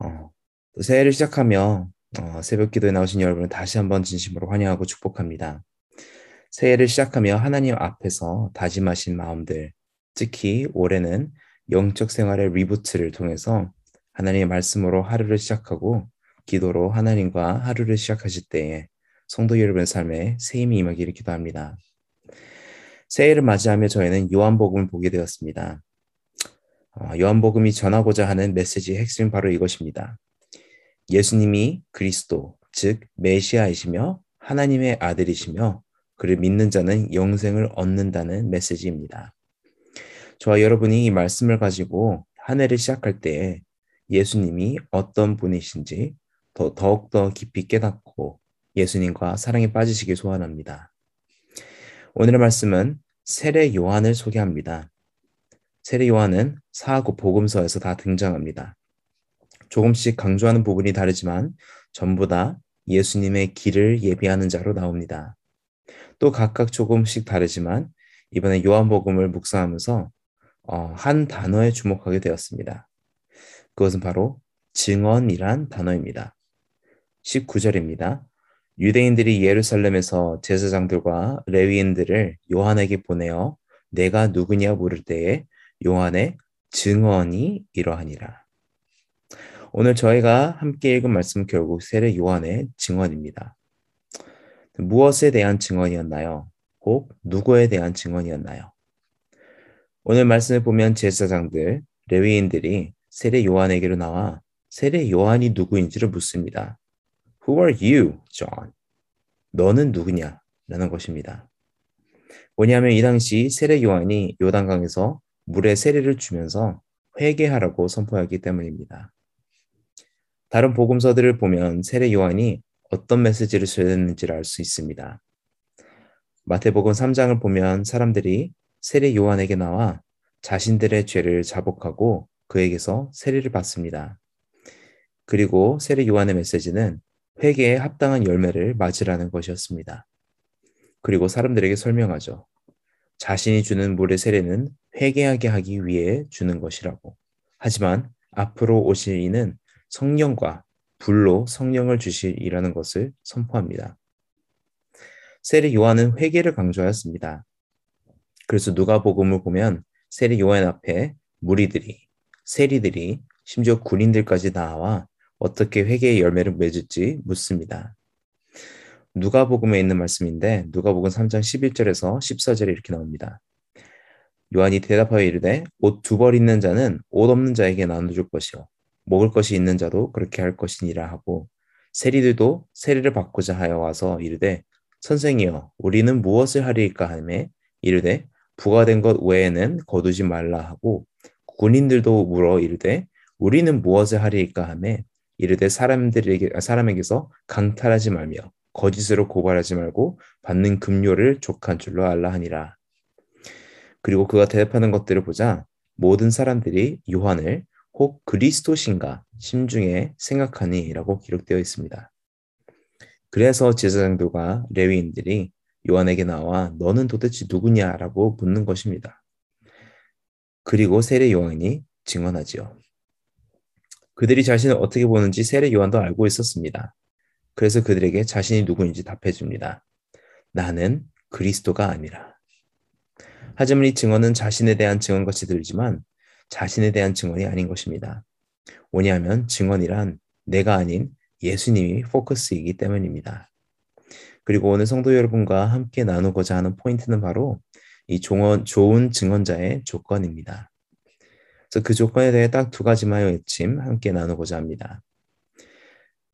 어, 새해를 시작하며 어, 새벽 기도에 나오신 여러분을 다시 한번 진심으로 환영하고 축복합니다. 새해를 시작하며 하나님 앞에서 다짐하신 마음들, 특히 올해는 영적 생활의 리부트를 통해서 하나님의 말씀으로 하루를 시작하고 기도로 하나님과 하루를 시작하실 때에 성도 여러분의 삶에 새 힘이 임하기를 기도합니다. 새해를 맞이하며 저희는 요한복음을 보게 되었습니다. 어, 요한복음이 전하고자 하는 메시지의 핵심은 바로 이것입니다. 예수님이 그리스도, 즉 메시아이시며 하나님의 아들이시며 그를 믿는 자는 영생을 얻는다는 메시지입니다. 저와 여러분이 이 말씀을 가지고 한 해를 시작할 때 예수님이 어떤 분이신지 더, 더욱더 깊이 깨닫고 예수님과 사랑에 빠지시길 소원합니다. 오늘의 말씀은 세례 요한을 소개합니다. 세례 요한은 사하고 복음서에서 다 등장합니다. 조금씩 강조하는 부분이 다르지만 전부 다 예수님의 길을 예비하는 자로 나옵니다. 또 각각 조금씩 다르지만 이번에 요한복음을 묵상하면서 어, 한 단어에 주목하게 되었습니다. 그것은 바로 증언이란 단어입니다. 19절입니다. 유대인들이 예루살렘에서 제사장들과 레위인들을 요한에게 보내어 내가 누구냐 물을 때에 요한의 증언이 이러하니라. 오늘 저희가 함께 읽은 말씀 결국 세례 요한의 증언입니다. 무엇에 대한 증언이었나요? 혹 누구에 대한 증언이었나요? 오늘 말씀을 보면 제사장들, 레위인들이 세례 요한에게로 나와 세례 요한이 누구인지를 묻습니다. Who are you, John? 너는 누구냐? 라는 것입니다. 뭐냐면 이 당시 세례 요한이 요단강에서 물에 세례를 주면서 회개하라고 선포하기 때문입니다. 다른 복음서들을 보면 세례 요한이 어떤 메시지를 전했는지를 알 수 있습니다. 마태복음 3장을 보면 사람들이 세례 요한에게 나와 자신들의 죄를 자복하고 그에게서 세례를 받습니다. 그리고 세례 요한의 메시지는 회개에 합당한 열매를 맞으라는 것이었습니다. 그리고 사람들에게 설명하죠. 자신이 주는 물의 세례는 회개하게 하기 위해 주는 것이라고. 하지만 앞으로 오실 이는 성령과 불로 성령을 주시이라는 것을 선포합니다. 세례 요한은 회개를 강조하였습니다. 그래서 누가복음을 보면 세례 요한 앞에 무리들이 세리들이 심지어 군인들까지 나와 어떻게 회개의 열매를 맺을지 묻습니다. 누가복음에 있는 말씀인데 누가복음 3장 11절에서 14절에 이렇게 나옵니다. 요한이 대답하여 이르되 옷 두 벌 있는 자는 옷 없는 자에게 나눠줄 것이요 먹을 것이 있는 자도 그렇게 할 것이니라 하고 세리들도 세리를 받고자 하여 와서 이르되 선생이여 우리는 무엇을 하리까 하매 이르되 부가된 것 외에는 거두지 말라 하고 군인들도 물어 이르되 우리는 무엇을 하리까 하매 이르되 사람들에게 사람에게서 강탈하지 말며 거짓으로 고발하지 말고 받는 급료를 족한 줄로 알라 하니라. 그리고 그가 대답하는 것들을 보자 모든 사람들이 요한을 혹 그리스도신가 심중에 생각하니라고 기록되어 있습니다. 그래서 제사장들과 레위인들이 요한에게 나와 너는 도대체 누구냐라고 묻는 것입니다. 그리고 세례 요한이 증언하지요. 그들이 자신을 어떻게 보는지 세례 요한도 알고 있었습니다. 그래서 그들에게 자신이 누구인지 답해 줍니다. 나는 그리스도가 아니라. 하지만 이 증언은 자신에 대한 증언같이 들지만 자신에 대한 증언이 아닌 것입니다. 뭐냐면 증언이란 내가 아닌 예수님이 포커스이기 때문입니다. 그리고 오늘 성도 여러분과 함께 나누고자 하는 포인트는 바로 이 종원, 좋은 증언자의 조건입니다. 그래서 그 조건에 대해 딱 두 가지만의 외침 함께 나누고자 합니다.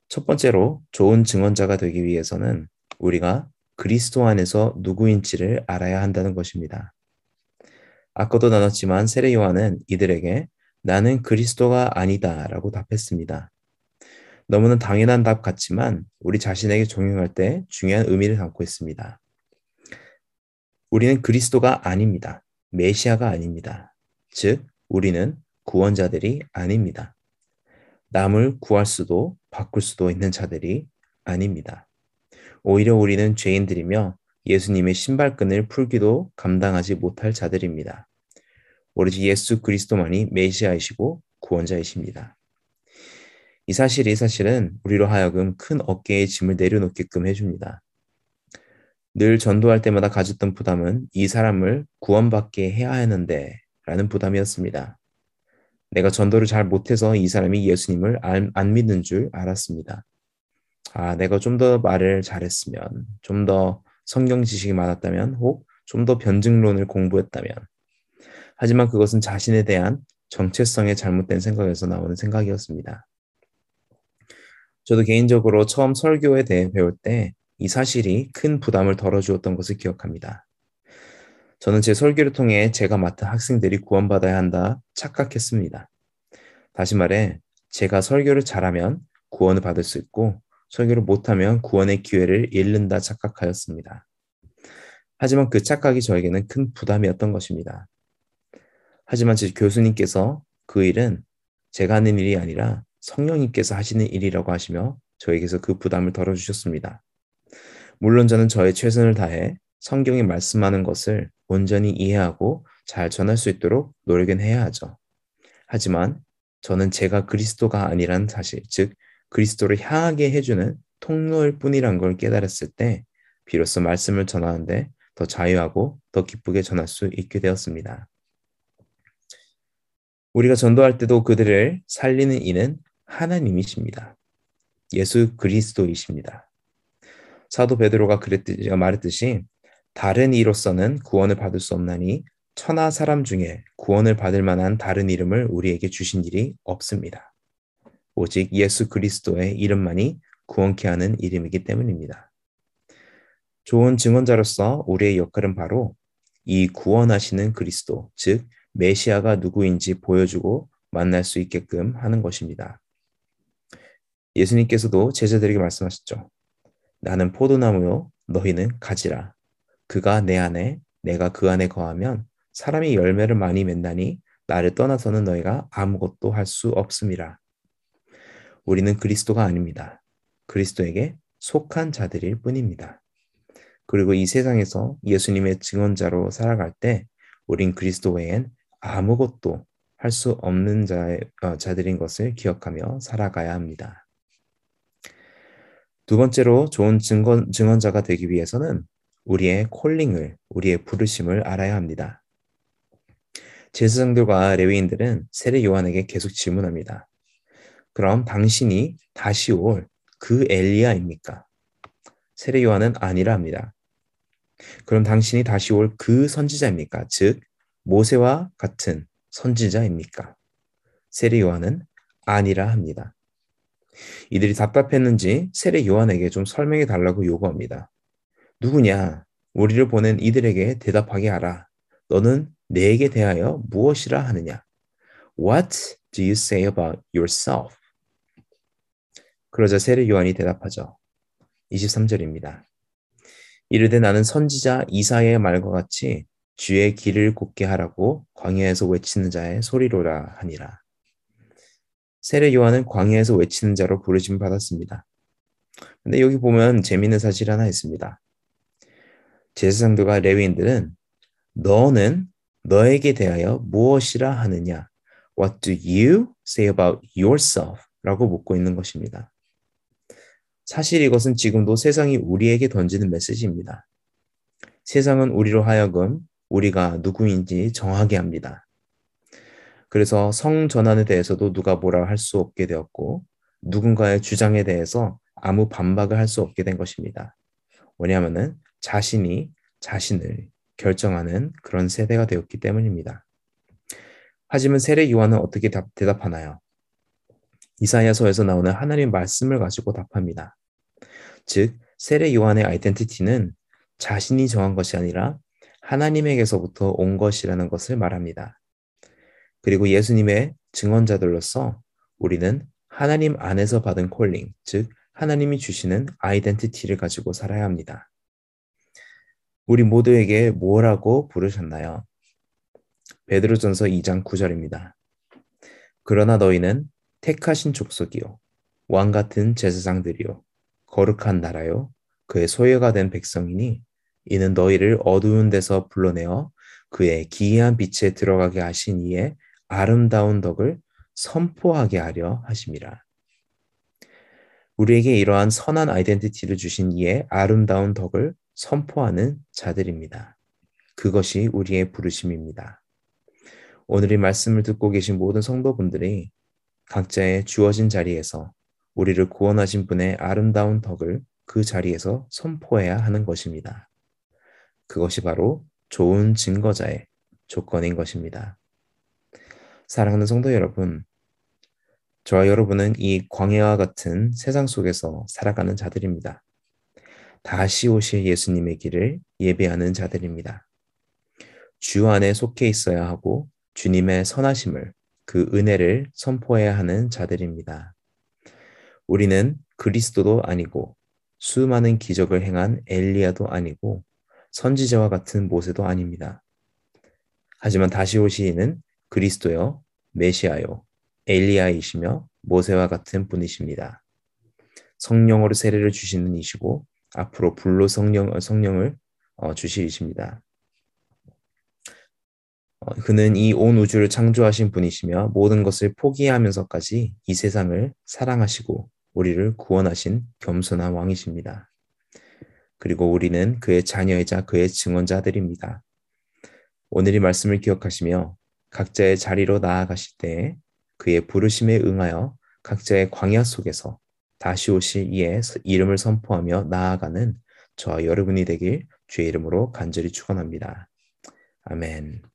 첫 번째로 좋은 증언자가 되기 위해서는 우리가 그리스도 안에서 누구인지를 알아야 한다는 것입니다. 아까도 나눴지만 세례 요한은 이들에게 나는 그리스도가 아니다 라고 답했습니다. 너무는 당연한 답 같지만 우리 자신에게 적용할 때 중요한 의미를 담고 있습니다. 우리는 그리스도가 아닙니다. 메시아가 아닙니다. 즉, 우리는 구원자들이 아닙니다. 남을 구할 수도 바꿀 수도 있는 자들이 아닙니다. 오히려 우리는 죄인들이며 예수님의 신발끈을 풀기도 감당하지 못할 자들입니다. 오로지 예수 그리스도만이 메시아이시고 구원자이십니다. 이 사실이 사실은 우리로 하여금 큰 어깨에 짐을 내려놓게끔 해줍니다. 늘 전도할 때마다 가졌던 부담은 이 사람을 구원받게 해야 하는데 라는 부담이었습니다. 내가 전도를 잘 못해서 이 사람이 예수님을 안, 안 믿는 줄 알았습니다. 아, 내가 좀 더 말을 잘했으면, 좀 더 성경 지식이 많았다면, 혹 좀 더 변증론을 공부했다면. 하지만 그것은 자신에 대한 정체성의 잘못된 생각에서 나오는 생각이었습니다. 저도 개인적으로 처음 설교에 대해 배울 때 이 사실이 큰 부담을 덜어주었던 것을 기억합니다. 저는 제 설교를 통해 제가 맡은 학생들이 구원받아야 한다 착각했습니다. 다시 말해, 제가 설교를 잘하면 구원을 받을 수 있고, 설교를 못하면 구원의 기회를 잃는다 착각하였습니다. 하지만 그 착각이 저에게는 큰 부담이었던 것입니다. 하지만 제 교수님께서 그 일은 제가 하는 일이 아니라 성령님께서 하시는 일이라고 하시며 저에게서 그 부담을 덜어주셨습니다. 물론 저는 저의 최선을 다해 성경이 말씀하는 것을 온전히 이해하고 잘 전할 수 있도록 노력은 해야 하죠. 하지만 저는 제가 그리스도가 아니란 사실, 즉 그리스도를 향하게 해주는 통로일 뿐이란 걸 깨달았을 때 비로소 말씀을 전하는데 더 자유하고 더 기쁘게 전할 수 있게 되었습니다. 우리가 전도할 때도 그들을 살리는 이는 하나님이십니다. 예수 그리스도이십니다. 사도 베드로가 그랬듯이 말했듯이 다른 이로서는 구원을 받을 수 없나니 천하 사람 중에 구원을 받을 만한 다른 이름을 우리에게 주신 일이 없습니다. 오직 예수 그리스도의 이름만이 구원케 하는 이름이기 때문입니다. 좋은 증언자로서 우리의 역할은 바로 이 구원하시는 그리스도, 즉 메시아가 누구인지 보여주고 만날 수 있게끔 하는 것입니다. 예수님께서도 제자들에게 말씀하셨죠. 나는 포도나무요, 너희는 가지라. 그가 내 안에, 내가 그 안에 거하면 사람이 열매를 많이 맺나니 나를 떠나서는 너희가 아무것도 할 수 없음이라. 우리는 그리스도가 아닙니다. 그리스도에게 속한 자들일 뿐입니다. 그리고 이 세상에서 예수님의 증언자로 살아갈 때 우린 그리스도 외엔 아무것도 할 수 없는 자, 어, 자들인 것을 기억하며 살아가야 합니다. 두 번째로 좋은 증언, 증언자가 되기 위해서는 우리의 콜링을, 우리의 부르심을 알아야 합니다. 제사장들과 레위인들은 세례 요한에게 계속 질문합니다. 그럼 당신이 다시 올 그 엘리야입니까? 세례 요한은 아니라 합니다. 그럼 당신이 다시 올 그 선지자입니까? 즉 모세와 같은 선지자입니까? 세례 요한은 아니라 합니다. 이들이 답답했는지 세례 요한에게 좀 설명해 달라고 요구합니다. 누구냐? 우리를 보낸 이들에게 대답하게 하라. 너는 내게 대하여 무엇이라 하느냐? What do you say about yourself? 그러자 세례 요한이 대답하죠. 23절입니다. 이르되 나는 선지자 이사의 말과 같이 주의 길을 곱게 하라고 광야에서 외치는 자의 소리로라 하니라. 세례 요한은 광야에서 외치는 자로 부르심 받았습니다. 근데 여기 보면 재미있는 사실 하나 있습니다. 제사장들과 레위인들은 너는 너에게 대하여 무엇이라 하느냐? What do you say about yourself? 라고 묻고 있는 것입니다. 사실 이것은 지금도 세상이 우리에게 던지는 메시지입니다. 세상은 우리로 하여금 우리가 누구인지 정하게 합니다. 그래서 성 전환에 대해서도 누가 뭐라 할 수 없게 되었고 누군가의 주장에 대해서 아무 반박을 할 수 없게 된 것입니다. 왜냐하면 자신이 자신을 결정하는 그런 세대가 되었기 때문입니다. 하지만 세례 요한은 어떻게 답, 대답하나요? 이사야서에서 나오는 하나님 말씀을 가지고 답합니다. 즉 세례 요한의 아이덴티티는 자신이 정한 것이 아니라 하나님에게서부터 온 것이라는 것을 말합니다. 그리고 예수님의 증언자들로서 우리는 하나님 안에서 받은 콜링, 즉 하나님이 주시는 아이덴티티를 가지고 살아야 합니다. 우리 모두에게 뭐라고 부르셨나요? 베드로전서 2장 9절입니다. 그러나 너희는 택하신 족속이요 왕 같은 제사장들이요 거룩한 나라요 그의 소유가 된 백성이니 이는 너희를 어두운 데서 불러내어 그의 기이한 빛에 들어가게 하신 이의 아름다운 덕을 선포하게 하려 하심이라. 우리에게 이러한 선한 아이덴티티를 주신 이의 아름다운 덕을 선포하는 자들입니다. 그것이 우리의 부르심입니다. 오늘 이 말씀을 듣고 계신 모든 성도분들이 각자의 주어진 자리에서 우리를 구원하신 분의 아름다운 덕을 그 자리에서 선포해야 하는 것입니다. 그것이 바로 좋은 증거자의 조건인 것입니다. 사랑하는 성도 여러분, 저와 여러분은 이 광야와 같은 세상 속에서 살아가는 자들입니다. 다시 오실 예수님의 길을 예배하는 자들입니다. 주 안에 속해 있어야 하고 주님의 선하심을 그 은혜를 선포해야 하는 자들입니다. 우리는 그리스도도 아니고 수많은 기적을 행한 엘리야도 아니고 선지자와 같은 모세도 아닙니다. 하지만 다시 오시는 그리스도여 메시아요 엘리야이시며 모세와 같은 분이십니다. 성령으로 세례를 주시는 이시고 앞으로 불로 성령, 성령을 어, 주시이십니다. 어, 그는 이 온 우주를 창조하신 분이시며 모든 것을 포기하면서까지 이 세상을 사랑하시고 우리를 구원하신 겸손한 왕이십니다. 그리고 우리는 그의 자녀이자 그의 증언자들입니다. 오늘 이 말씀을 기억하시며 각자의 자리로 나아가실 때 그의 부르심에 응하여 각자의 광야 속에서 다시 오실 이의 이름을 선포하며 나아가는 저와 여러분이 되길 주의 이름으로 간절히 축원합니다. 아멘.